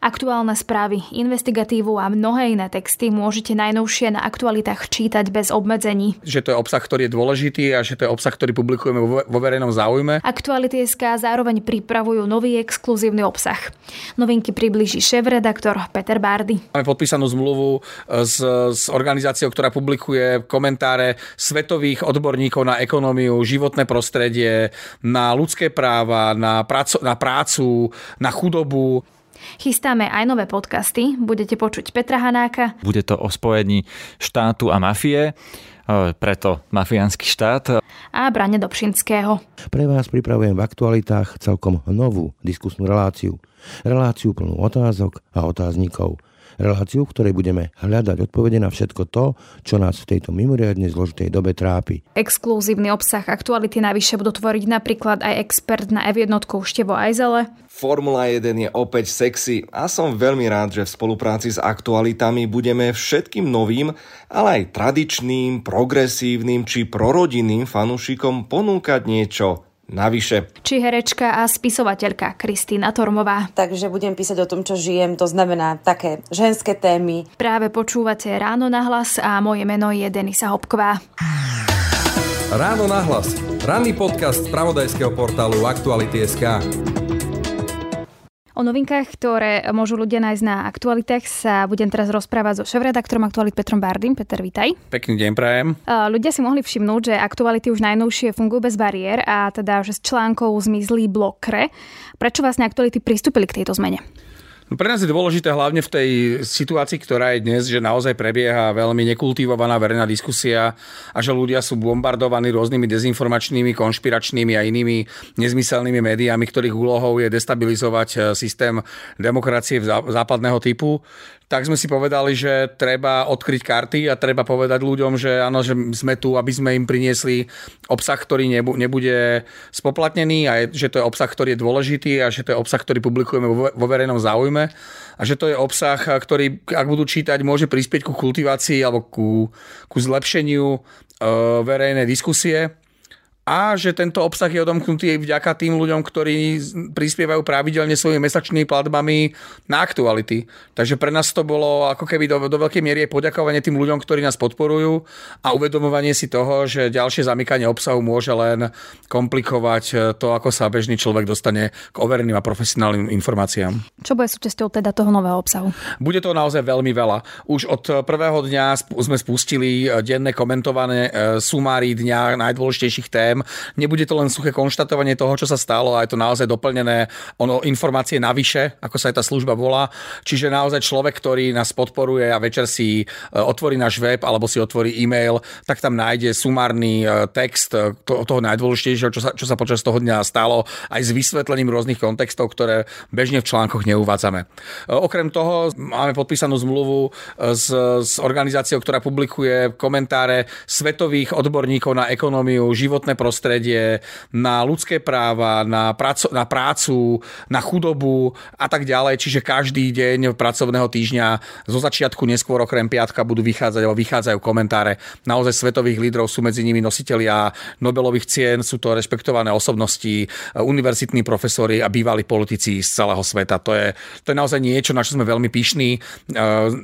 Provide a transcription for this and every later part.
Aktuálne správy, investigatívu a mnohé iné texty môžete najnovšie na aktualitách čítať bez obmedzení. Že to je obsah, ktorý je dôležitý a že to je obsah, ktorý publikujeme vo verejnom záujme. Aktuality.sk zároveň pripravujú nový exkluzívny obsah. Novinky približí šéf-redaktor Peter Bárdy. Máme podpísanú zmluvu s, s organizáciou, ktorá publikuje komentáre svetových odborníkov na ekonómiu, životné prostredie, na ľudské práva, na, praco, na prácu, na chudobu. Chystáme aj nové podcasty. Budete počuť Petra Hanáka. Bude to o spojení štátu a mafie preto mafiánsky štát. A Brane Dobšinského. Pre vás pripravujem v aktualitách celkom novú diskusnú reláciu. Reláciu plnú otázok a otáznikov reláciu, v ktorej budeme hľadať odpovede na všetko to, čo nás v tejto mimoriadne zložitej dobe trápi. Exkluzívny obsah aktuality navyše budú tvoriť napríklad aj expert na F1 Števo Ajzele. Formula 1 je opäť sexy a som veľmi rád, že v spolupráci s aktualitami budeme všetkým novým, ale aj tradičným, progresívnym či prorodinným fanúšikom ponúkať niečo navyše. Či herečka a spisovateľka Kristýna Tormová. Takže budem písať o tom, čo žijem, to znamená také ženské témy. Práve počúvate Ráno na hlas a moje meno je Denisa Hopková. Ráno na hlas. Ranný podcast z pravodajského portálu Aktuality.sk. O novinkách, ktoré môžu ľudia nájsť na aktualitách, sa budem teraz rozprávať so šéf-redaktorom Aktualit Petrom Bardym. Peter, vitaj. Pekný deň, prajem. Ľudia si mohli všimnúť, že aktuality už najnovšie fungujú bez bariér a teda, že z článkov zmizli blokre. Prečo vlastne aktuality pristúpili k tejto zmene? No pre nás je dôležité hlavne v tej situácii, ktorá je dnes, že naozaj prebieha veľmi nekultivovaná verejná diskusia a že ľudia sú bombardovaní rôznymi dezinformačnými, konšpiračnými a inými nezmyselnými médiami, ktorých úlohou je destabilizovať eh, systém demokracie západného typu. Tak sme si povedali, že treba odkryť karty a treba povedať ľuďom, že áno, že sme tu, aby sme im priniesli obsah, ktorý nebude spoplatnený a že to je obsah, ktorý je dôležitý a že to je obsah, ktorý publikujeme vo verejnom záujme a že to je obsah, ktorý, ak budú čítať, môže prispieť ku kultivácii alebo ku, ku zlepšeniu e, verejnej diskusie a že tento obsah je odomknutý vďaka tým ľuďom, ktorí prispievajú pravidelne svojimi mesačnými platbami na aktuality. Takže pre nás to bolo ako keby do, do veľkej miery poďakovanie tým ľuďom, ktorí nás podporujú a uvedomovanie si toho, že ďalšie zamykanie obsahu môže len komplikovať to, ako sa bežný človek dostane k overeným a profesionálnym informáciám. Čo bude súčasťou teda toho nového obsahu? Bude to naozaj veľmi veľa. Už od prvého dňa sme spustili denné komentované e, sumári dňa najdôležitejších tém Nebude to len suché konštatovanie toho, čo sa stalo a je to naozaj doplnené ono informácie navyše, ako sa aj tá služba volá. Čiže naozaj človek, ktorý nás podporuje a večer si e, otvorí náš web alebo si otvorí e-mail, tak tam nájde sumárny e, text e, toho najdôležitejšieho, čo sa, čo sa počas toho dňa stalo, aj s vysvetlením rôznych kontextov, ktoré bežne v článkoch neuvádzame. Okrem toho máme podpísanú zmluvu s, s organizáciou, ktorá publikuje komentáre svetových odborníkov na ekonómiu, životné prostredie, na ľudské práva, na, praco, na prácu, na chudobu a tak ďalej. Čiže každý deň pracovného týždňa zo začiatku neskôr okrem piatka budú vychádzať alebo vychádzajú komentáre naozaj svetových lídrov, sú medzi nimi nositelia Nobelových cien, sú to rešpektované osobnosti, univerzitní profesori a bývalí politici z celého sveta. To je, to je naozaj niečo, na čo sme veľmi pyšní.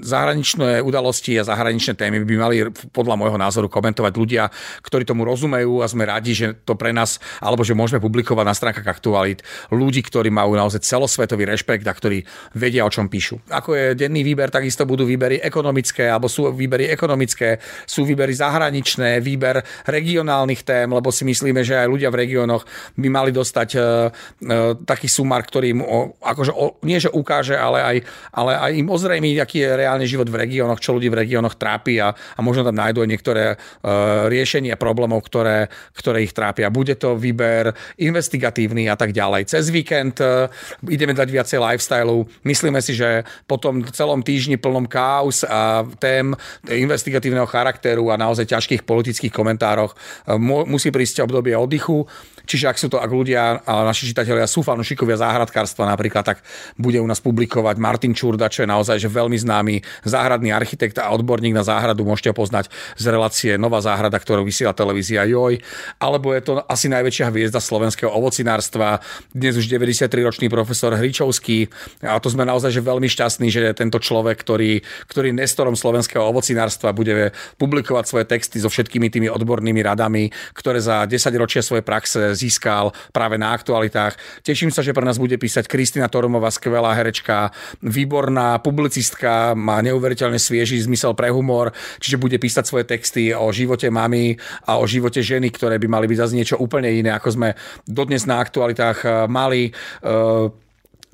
Zahraničné udalosti a zahraničné témy by mali podľa môjho názoru komentovať ľudia, ktorí tomu rozumejú a sme radi, že to pre nás, alebo že môžeme publikovať na stránkach aktualit ľudí, ktorí majú naozaj celosvetový rešpekt a ktorí vedia, o čom píšu. Ako je denný výber, takisto budú výbery ekonomické, alebo sú výbery ekonomické, sú výbery zahraničné, výber regionálnych tém, lebo si myslíme, že aj ľudia v regiónoch by mali dostať uh, uh, taký sumár, ktorý im o, akože o, nie že ukáže, ale aj, ale aj im ozrejmí, aký je reálny život v regiónoch, čo ľudí v regiónoch trápi a, a možno tam nájdú aj niektoré uh, riešenia problémov, ktoré, ktoré ich trápia. Bude to výber investigatívny a tak ďalej. Cez víkend e, ideme dať viacej lifestyle. Myslíme si, že po tom celom týždni plnom chaos a tém investigatívneho charakteru a naozaj ťažkých politických komentároch e, musí prísť obdobie oddychu. Čiže ak sú to, ak ľudia a naši čitatelia sú fanúšikovia záhradkárstva napríklad, tak bude u nás publikovať Martin Čurda, čo je naozaj že veľmi známy záhradný architekt a odborník na záhradu. Môžete ho poznať z relácie Nová záhrada, ktorú vysiela televízia Joj alebo je to asi najväčšia hviezda slovenského ovocinárstva, dnes už 93-ročný profesor Hričovský a to sme naozaj že veľmi šťastní, že tento človek, ktorý, ktorý nestorom slovenského ovocinárstva bude publikovať svoje texty so všetkými tými odbornými radami, ktoré za 10 ročia svojej praxe získal práve na aktualitách. Teším sa, že pre nás bude písať Kristina Torumová, skvelá herečka, výborná publicistka, má neuveriteľne svieži zmysel pre humor, čiže bude písať svoje texty o živote mamy a o živote ženy, ktoré by mali byť zase niečo úplne iné, ako sme dodnes na aktualitách eh, mali. Uh,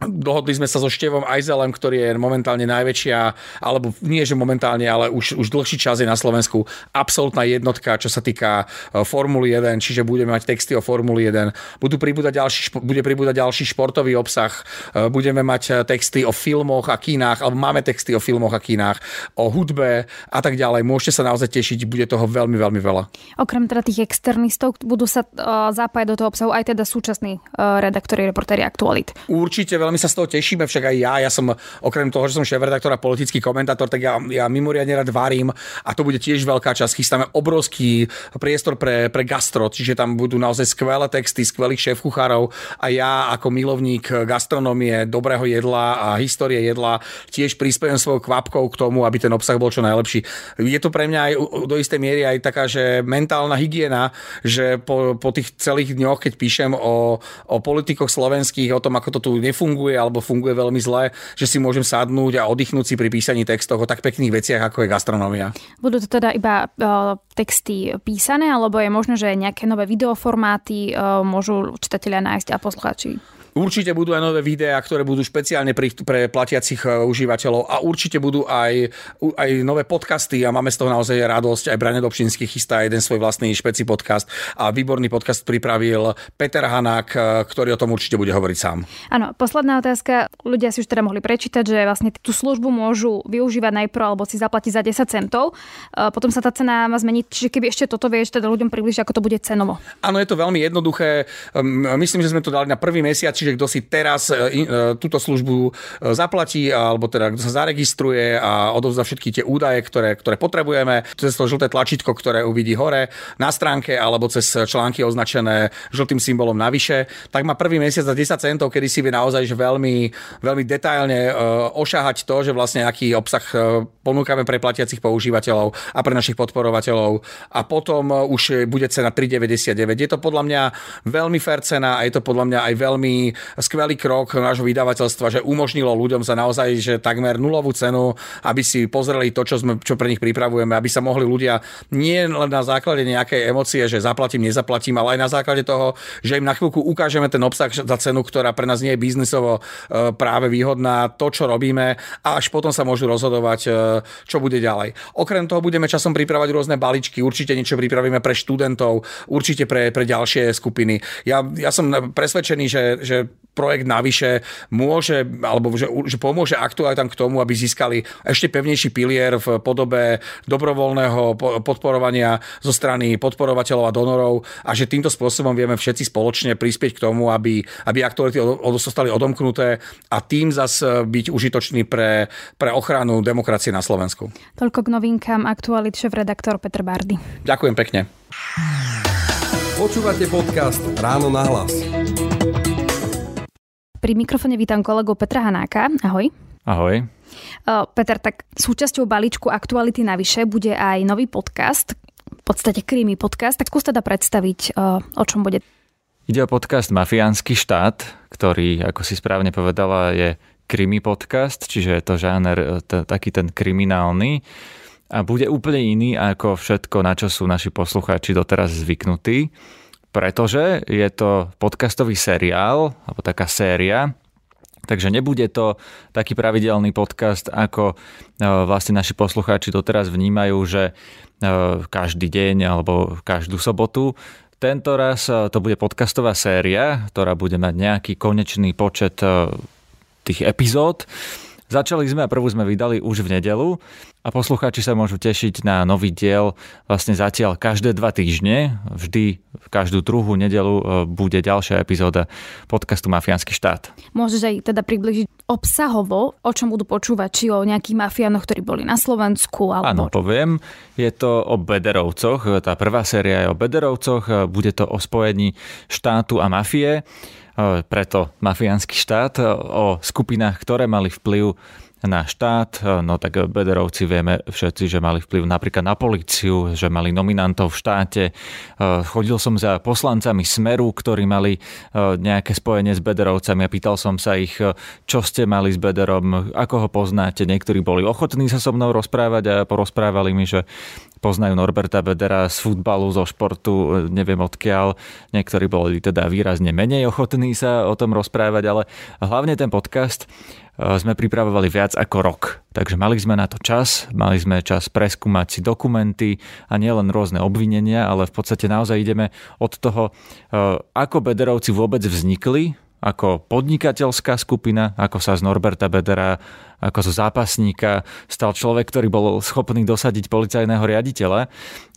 Dohodli sme sa so Števom Ajzelem, ktorý je momentálne najväčšia, alebo nie že momentálne, ale už, už dlhší čas je na Slovensku absolútna jednotka, čo sa týka e, Formuly 1, čiže budeme mať texty o Formuli 1. Budú pribúdať ďalší, bude pribúdať ďalší športový obsah, e, budeme mať e, texty o filmoch a kínach, alebo máme texty o filmoch a kínach, o hudbe a tak ďalej. Môžete sa naozaj tešiť, bude toho veľmi, veľmi veľa. Okrem teda tých externistov budú sa uh, zapájať do toho obsahu aj teda súčasní uh, redaktori, reportéri aktualit. Určite veľmi veľmi sa z toho tešíme, však aj ja, ja som okrem toho, že som šéf-redaktor a politický komentátor, tak ja, ja mimoriadne rád varím a to bude tiež veľká časť. Chystáme obrovský priestor pre, pre gastro, čiže tam budú naozaj skvelé texty, skvelých šéf-kuchárov a ja ako milovník gastronómie, dobrého jedla a histórie jedla tiež prispiejem svojou kvapkou k tomu, aby ten obsah bol čo najlepší. Je to pre mňa aj do istej miery aj taká, že mentálna hygiena, že po, po tých celých dňoch, keď píšem o, o politikoch slovenských, o tom, ako to tu nefunguje, nefunguje alebo funguje veľmi zle, že si môžem sadnúť a oddychnúť si pri písaní textov o tak pekných veciach, ako je gastronomia. Budú to teda iba uh, texty písané, alebo je možno, že nejaké nové videoformáty uh, môžu čitatelia nájsť a poslucháči? Určite budú aj nové videá, ktoré budú špeciálne pre, pre platiacich e, užívateľov a určite budú aj, aj nové podcasty a máme z toho naozaj radosť. Aj Brane Dobšinský chystá jeden svoj vlastný špeci podcast a výborný podcast pripravil Peter Hanák, e, ktorý o tom určite bude hovoriť sám. Áno, posledná otázka. Ľudia si už teda mohli prečítať, že vlastne tú službu môžu využívať najprv alebo si zaplatiť za 10 centov. E, potom sa tá cena má zmeniť, čiže keby ešte toto vieš teda ľuďom približiť, ako to bude cenovo. Áno, je to veľmi jednoduché. Myslím, že sme to dali na prvý mesiac, čiže kto si teraz e, e, túto službu e, zaplatí, alebo teda kto sa zaregistruje a odovzdá všetky tie údaje, ktoré, ktoré potrebujeme, cez to žlté tlačítko, ktoré uvidí hore na stránke, alebo cez články označené žltým symbolom navyše, tak má prvý mesiac za 10 centov, kedy si vie naozaj že veľmi, veľmi detailne ošahať to, že vlastne aký obsah ponúkame pre platiacich používateľov a pre našich podporovateľov. A potom už bude cena 3,99. Je to podľa mňa veľmi fair cena a je to podľa mňa aj veľmi skvelý krok nášho vydavateľstva, že umožnilo ľuďom za naozaj že takmer nulovú cenu, aby si pozreli to, čo, sme, čo pre nich pripravujeme, aby sa mohli ľudia nie len na základe nejakej emócie, že zaplatím, nezaplatím, ale aj na základe toho, že im na chvíľku ukážeme ten obsah za cenu, ktorá pre nás nie je biznisovo e, práve výhodná, to, čo robíme a až potom sa môžu rozhodovať, e, čo bude ďalej. Okrem toho budeme časom pripravať rôzne balíčky, určite niečo pripravíme pre študentov, určite pre, pre ďalšie skupiny. Ja, ja som presvedčený, že, že projekt navyše môže, alebo že, že pomôže aktuálne k tomu, aby získali ešte pevnejší pilier v podobe dobrovoľného podporovania zo strany podporovateľov a donorov a že týmto spôsobom vieme všetci spoločne prispieť k tomu, aby, aby aktuality zostali odomknuté a tým zase byť užitočný pre, pre ochranu demokracie na Slovensku. Toľko k novinkám aktualit šéf-redaktor Petr Bardy. Ďakujem pekne. Počúvate podcast Ráno na hlas. Pri mikrofone vítam kolegu Petra Hanáka. Ahoj. Ahoj. Peter, tak súčasťou balíčku Aktuality navyše bude aj nový podcast, v podstate krimi podcast, tak skús teda predstaviť, o čom bude. Ide o podcast Mafiánsky štát, ktorý, ako si správne povedala, je krimi podcast, čiže je to žáner e, t- taký ten kriminálny a bude úplne iný ako všetko, na čo sú naši poslucháči doteraz zvyknutí pretože je to podcastový seriál, alebo taká séria, Takže nebude to taký pravidelný podcast, ako e, vlastne naši poslucháči doteraz vnímajú, že e, každý deň alebo každú sobotu. Tento raz e, to bude podcastová séria, ktorá bude mať nejaký konečný počet tých epizód. Začali sme a prvú sme vydali už v nedelu a poslucháči sa môžu tešiť na nový diel vlastne zatiaľ každé dva týždne, vždy každú druhú nedelu bude ďalšia epizóda podcastu Mafiánsky štát. Môžeš aj teda približiť obsahovo, o čom budú počúvať, či o nejakých mafiánoch, ktorí boli na Slovensku, alebo... Áno, poviem. Je to o Bederovcoch. Tá prvá séria je o Bederovcoch. Bude to o spojení štátu a mafie preto mafiánsky štát, o skupinách, ktoré mali vplyv na štát, no tak Bederovci vieme všetci, že mali vplyv napríklad na policiu, že mali nominantov v štáte. Chodil som za poslancami Smeru, ktorí mali nejaké spojenie s Bederovcami a pýtal som sa ich, čo ste mali s Bederom, ako ho poznáte. Niektorí boli ochotní sa so mnou rozprávať a porozprávali mi, že poznajú Norberta Bedera z futbalu, zo športu, neviem odkiaľ. Niektorí boli teda výrazne menej ochotní sa o tom rozprávať, ale hlavne ten podcast e, sme pripravovali viac ako rok. Takže mali sme na to čas, mali sme čas preskúmať si dokumenty a nielen rôzne obvinenia, ale v podstate naozaj ideme od toho, e, ako Bederovci vôbec vznikli, ako podnikateľská skupina, ako sa z Norberta Bedera ako zo zápasníka stal človek, ktorý bol schopný dosadiť policajného riaditeľa.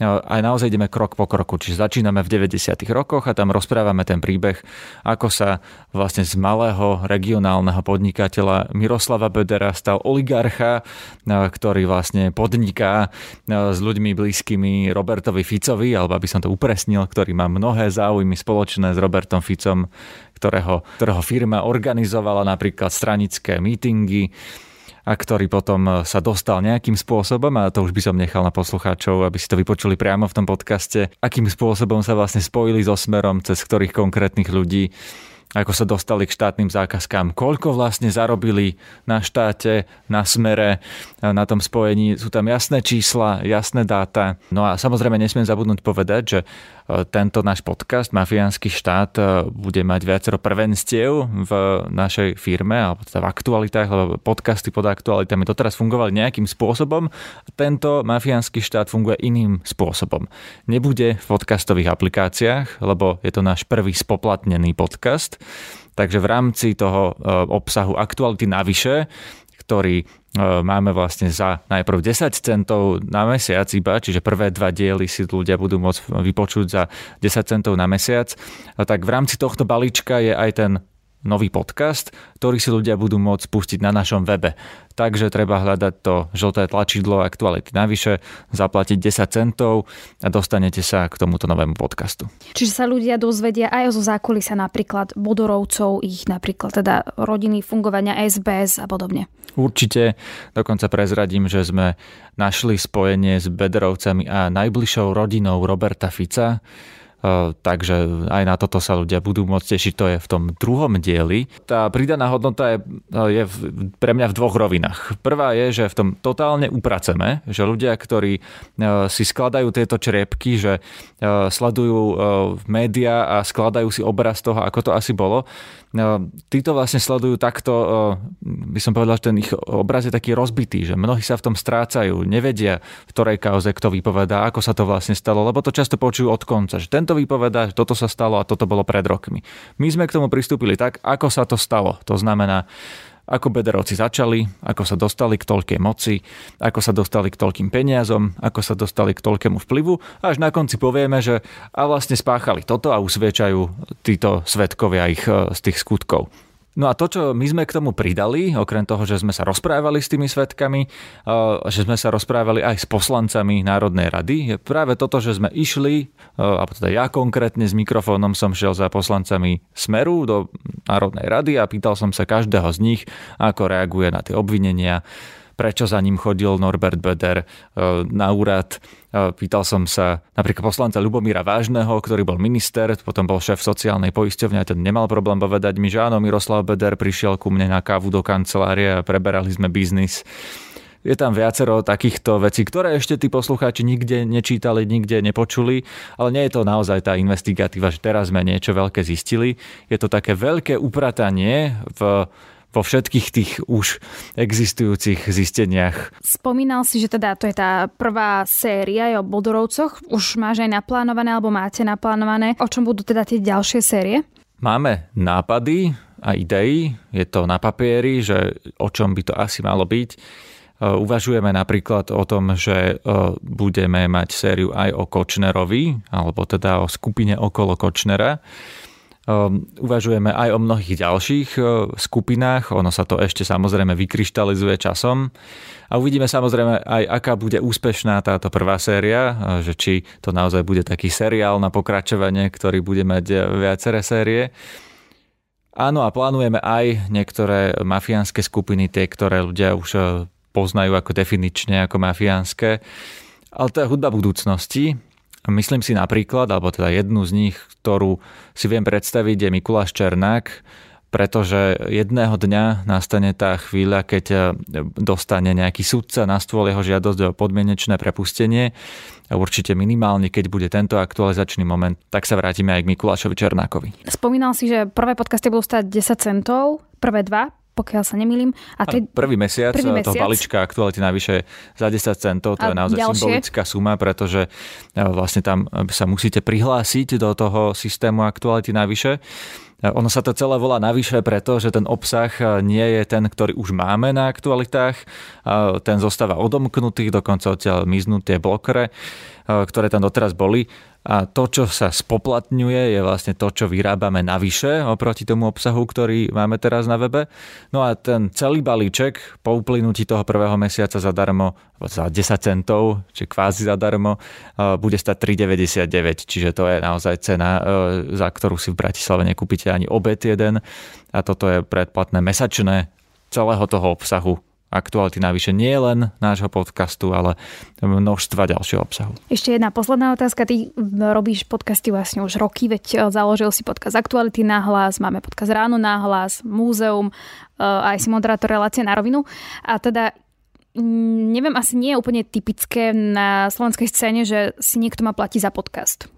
A naozaj ideme krok po kroku. Čiže začíname v 90. rokoch a tam rozprávame ten príbeh, ako sa vlastne z malého regionálneho podnikateľa Miroslava Bedera stal oligarcha, ktorý vlastne podniká s ľuďmi blízkymi Robertovi Ficovi, alebo aby som to upresnil, ktorý má mnohé záujmy spoločné s Robertom Ficom, ktorého, ktorého firma organizovala napríklad stranické mítingy, a ktorý potom sa dostal nejakým spôsobom, a to už by som nechal na poslucháčov, aby si to vypočuli priamo v tom podcaste, akým spôsobom sa vlastne spojili so Smerom, cez ktorých konkrétnych ľudí ako sa dostali k štátnym zákazkám, koľko vlastne zarobili na štáte, na smere, na tom spojení. Sú tam jasné čísla, jasné dáta. No a samozrejme nesmiem zabudnúť povedať, že tento náš podcast Mafiánsky štát e, bude mať viacero prvenstiev v našej firme alebo teda v aktualitách, lebo podcasty pod aktualitami doteraz fungovali nejakým spôsobom. Tento Mafiánsky štát funguje iným spôsobom. Nebude v podcastových aplikáciách, lebo je to náš prvý spoplatnený podcast. Takže v rámci toho e, obsahu aktuality navyše ktorý e, máme vlastne za najprv 10 centov na mesiac iba, čiže prvé dva diely si ľudia budú môcť vypočuť za 10 centov na mesiac, tak v rámci tohto balíčka je aj ten nový podcast, ktorý si ľudia budú môcť pustiť na našom webe. Takže treba hľadať to žlté tlačidlo aktuality navyše, zaplatiť 10 centov a dostanete sa k tomuto novému podcastu. Čiže sa ľudia dozvedia aj zo zákulisa napríklad Bodorovcov, ich napríklad teda rodiny fungovania SBS a podobne. Určite, dokonca prezradím, že sme našli spojenie s Bederovcami a najbližšou rodinou Roberta Fica, takže aj na toto sa ľudia budú môcť tešiť, to je v tom druhom dieli. Tá pridaná hodnota je, je pre mňa v dvoch rovinách. Prvá je, že v tom totálne upraceme, že ľudia, ktorí si skladajú tieto čriepky, že sledujú média a skladajú si obraz toho, ako to asi bolo, títo vlastne sledujú takto, by som povedal, že ten ich obraz je taký rozbitý, že mnohí sa v tom strácajú, nevedia, v ktorej kauze kto vypovedá, ako sa to vlastne stalo, lebo to často počujú od konca, že tento vypovedá, že toto sa stalo a toto bolo pred rokmi. My sme k tomu pristúpili tak, ako sa to stalo. To znamená, ako Bederovci začali, ako sa dostali k toľkej moci, ako sa dostali k toľkým peniazom, ako sa dostali k toľkému vplyvu. Až na konci povieme, že a vlastne spáchali toto a usviečajú títo svetkovia ich e, z tých skutkov. No a to, čo my sme k tomu pridali, okrem toho, že sme sa rozprávali s tými svetkami, že sme sa rozprávali aj s poslancami Národnej rady, je práve toto, že sme išli, alebo teda ja konkrétne s mikrofónom som šiel za poslancami Smeru do Národnej rady a pýtal som sa každého z nich, ako reaguje na tie obvinenia, prečo za ním chodil Norbert Beder e, na úrad. E, pýtal som sa napríklad poslanca Lubomíra Vážneho, ktorý bol minister, potom bol šéf sociálnej poisťovne a ten nemal problém povedať mi, že áno, Miroslav Beder prišiel ku mne na kávu do kancelárie a preberali sme biznis je tam viacero takýchto vecí, ktoré ešte tí poslucháči nikde nečítali, nikde nepočuli, ale nie je to naozaj tá investigatíva, že teraz sme niečo veľké zistili. Je to také veľké upratanie v vo všetkých tých už existujúcich zisteniach. Spomínal si, že teda to je tá prvá séria o Bodorovcoch. Už máš aj naplánované, alebo máte naplánované. O čom budú teda tie ďalšie série? Máme nápady a idei. Je to na papieri, že o čom by to asi malo byť. Uvažujeme napríklad o tom, že budeme mať sériu aj o Kočnerovi, alebo teda o skupine okolo Kočnera. Uvažujeme aj o mnohých ďalších skupinách, ono sa to ešte samozrejme vykryštalizuje časom a uvidíme samozrejme aj, aká bude úspešná táto prvá séria, že či to naozaj bude taký seriál na pokračovanie, ktorý bude mať viaceré série. Áno a plánujeme aj niektoré mafiánske skupiny, tie, ktoré ľudia už poznajú ako definične ako mafiánske. Ale to je hudba budúcnosti Myslím si napríklad, alebo teda jednu z nich, ktorú si viem predstaviť, je Mikuláš Černák, pretože jedného dňa nastane tá chvíľa, keď e, dostane nejaký sudca na stôl jeho žiadosť o podmienečné prepustenie a určite minimálne, keď bude tento aktualizačný moment, tak sa vrátime aj k Mikulášovi Černákovi. Spomínal si, že prvé podcasty budú stať 10 centov, prvé dva, pokiaľ sa nemýlim. A te... prvý mesiac prvý mesiac. toho balíčka aktuality navyše za 10 centov, to a je naozaj ďalšie? symbolická suma, pretože e, vlastne tam sa musíte prihlásiť do toho systému aktuality navyše. E, ono sa to celé volá navyše preto, že ten obsah e, nie je ten, ktorý už máme na aktualitách. Ten zostáva odomknutý, dokonca odtiaľ miznuté blokere, ktoré tam doteraz boli a to, čo sa spoplatňuje, je vlastne to, čo vyrábame navyše oproti tomu obsahu, ktorý máme teraz na webe. No a ten celý balíček po uplynutí toho prvého mesiaca zadarmo, za 10 centov, či kvázi zadarmo, bude stať 3,99. Čiže to je naozaj cena, e, za ktorú si v Bratislave nekúpite ani obed jeden. A toto je predplatné mesačné celého toho obsahu aktuality navyše nie len nášho podcastu, ale množstva ďalšieho obsahu. Ešte jedna posledná otázka. Ty robíš podcasty vlastne už roky, veď e, založil si podcast Aktuality na hlas, máme podcast Ráno na hlas, Múzeum, e, aj si moderátor relácie na rovinu. A teda neviem, asi nie je úplne typické na slovenskej scéne, že si niekto má platiť za podcast.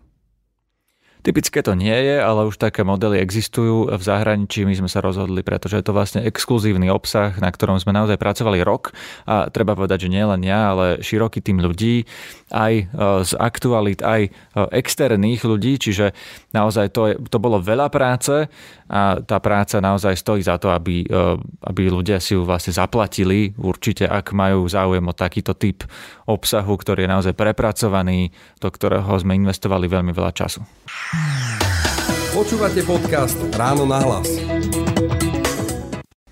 Typické to nie je, ale už také modely existujú v zahraničí. My sme sa rozhodli, pretože je to vlastne exkluzívny obsah, na ktorom sme naozaj pracovali rok a treba povedať, že nie len ja, ale široký tým ľudí, aj e, z aktualit, aj e, externých ľudí, čiže naozaj to, je, to bolo veľa práce a tá práca naozaj stojí za to, aby, e, aby ľudia si ju vlastne zaplatili určite, ak majú záujem o takýto typ obsahu, ktorý je naozaj prepracovaný, do ktorého sme investovali veľmi veľa času. Počúvate podcast Ráno na hlas.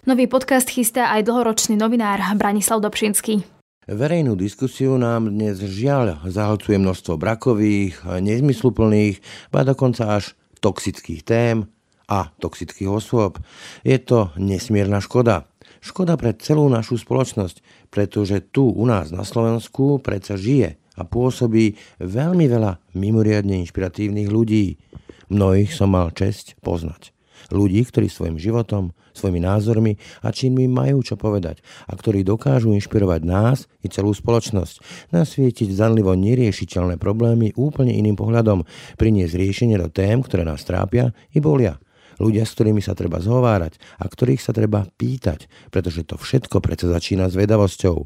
Nový podcast chystá aj dlhoročný novinár Branislav Dobšinský. Verejnú diskusiu nám dnes žiaľ zahlcuje množstvo brakových, nezmysluplných, ba dokonca až toxických tém a toxických osôb. Je to nesmierna škoda. Škoda pre celú našu spoločnosť, pretože tu u nás na Slovensku predsa žije a pôsobí veľmi veľa mimoriadne inšpiratívnych ľudí. Mnohých som mal česť poznať. Ľudí, ktorí svojim životom, svojimi názormi a činmi majú čo povedať a ktorí dokážu inšpirovať nás i celú spoločnosť, nasvietiť zanlivo neriešiteľné problémy úplne iným pohľadom, priniesť riešenie do tém, ktoré nás trápia i bolia ľudia, s ktorými sa treba zhovárať a ktorých sa treba pýtať, pretože to všetko predsa začína s vedavosťou.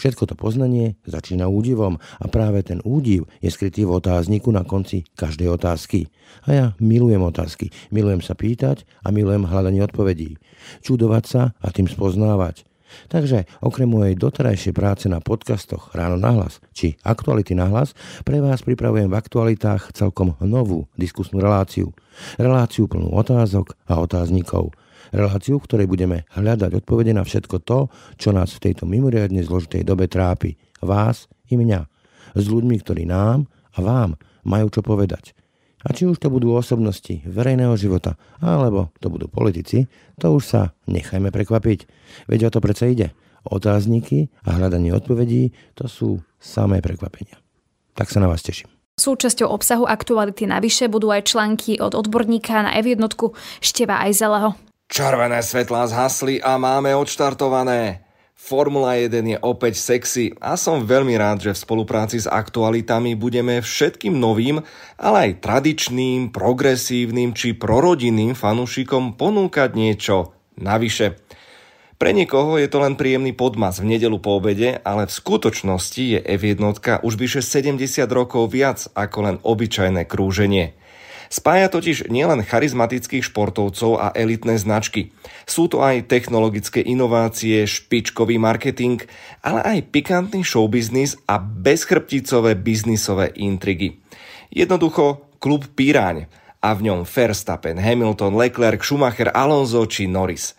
Všetko to poznanie začína údivom a práve ten údiv je skrytý v otázniku na konci každej otázky. A ja milujem otázky, milujem sa pýtať a milujem hľadanie odpovedí. Čudovať sa a tým spoznávať. Takže okrem mojej doterajšej práce na podcastoch Ráno na hlas či Aktuality na hlas, pre vás pripravujem v aktualitách celkom novú diskusnú reláciu. Reláciu plnú otázok a otáznikov. Reláciu, v ktorej budeme hľadať odpovede na všetko to, čo nás v tejto mimoriadne zložitej dobe trápi. Vás i mňa. S ľuďmi, ktorí nám a vám majú čo povedať. A či už to budú osobnosti verejného života, alebo to budú politici, to už sa nechajme prekvapiť. Veď o to predsa ide. Otázniky a hľadanie odpovedí to sú samé prekvapenia. Tak sa na vás teším. Súčasťou obsahu aktuality navyše budú aj články od odborníka na F1 Števa Ajzeleho. Červené svetlá zhasli a máme odštartované. Formula 1 je opäť sexy a som veľmi rád, že v spolupráci s aktualitami budeme všetkým novým, ale aj tradičným, progresívnym či prorodinným fanúšikom ponúkať niečo navyše. Pre niekoho je to len príjemný podmas v nedelu po obede, ale v skutočnosti je F1 už vyše 70 rokov viac ako len obyčajné krúženie. Spája totiž nielen charizmatických športovcov a elitné značky. Sú to aj technologické inovácie, špičkový marketing, ale aj pikantný showbiznis a bezchrbticové biznisové intrigy. Jednoducho klub Piráň a v ňom Verstappen, Hamilton, Leclerc, Schumacher, Alonso či Norris.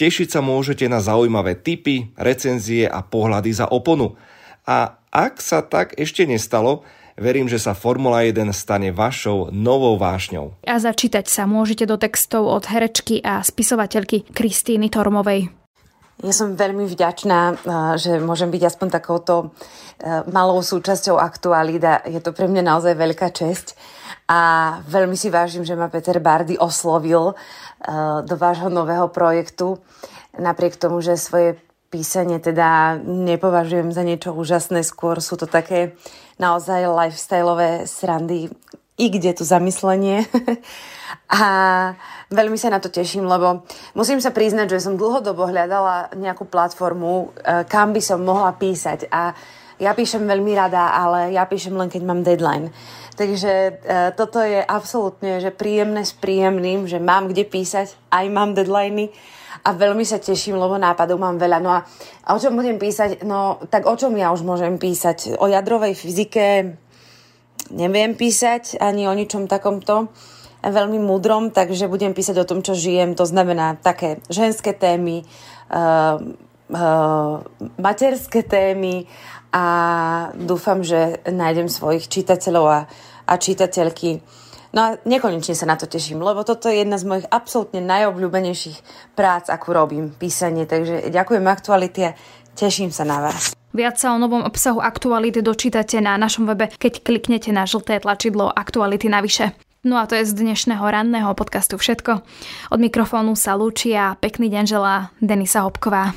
Tešiť sa môžete na zaujímavé tipy, recenzie a pohľady za oponu. A ak sa tak ešte nestalo, Verím, že sa Formula 1 stane vašou novou vášňou. A začítať sa môžete do textov od herečky a spisovateľky Kristýny Tormovej. Ja som veľmi vďačná, že môžem byť aspoň takouto malou súčasťou aktualita. Je to pre mňa naozaj veľká česť a veľmi si vážim, že ma Peter Bardy oslovil do vášho nového projektu. Napriek tomu, že svoje písanie teda nepovažujem za niečo úžasné, skôr sú to také naozaj lifestyleové srandy, i kde tu zamyslenie. a veľmi sa na to teším, lebo musím sa priznať, že som dlhodobo hľadala nejakú platformu, e, kam by som mohla písať. A ja píšem veľmi rada, ale ja píšem len keď mám deadline. Takže e, toto je absolútne že príjemné s príjemným, že mám kde písať, aj mám deadliny a veľmi sa teším, lebo nápadov mám veľa. No a, a o čom budem písať? No tak o čom ja už môžem písať? O jadrovej fyzike neviem písať, ani o ničom takomto veľmi múdrom, takže budem písať o tom, čo žijem. To znamená také ženské témy, uh, uh, materské témy a dúfam, že nájdem svojich čitateľov a, a čitateľky No a nekonečne sa na to teším, lebo toto je jedna z mojich absolútne najobľúbenejších prác, akú robím, písanie. Takže ďakujem aktualite a teším sa na vás. Viac sa o novom obsahu aktuality dočítate na našom webe, keď kliknete na žlté tlačidlo Aktuality navyše. No a to je z dnešného ranného podcastu všetko. Od mikrofónu sa lúčia pekný deň želá Denisa Hopková.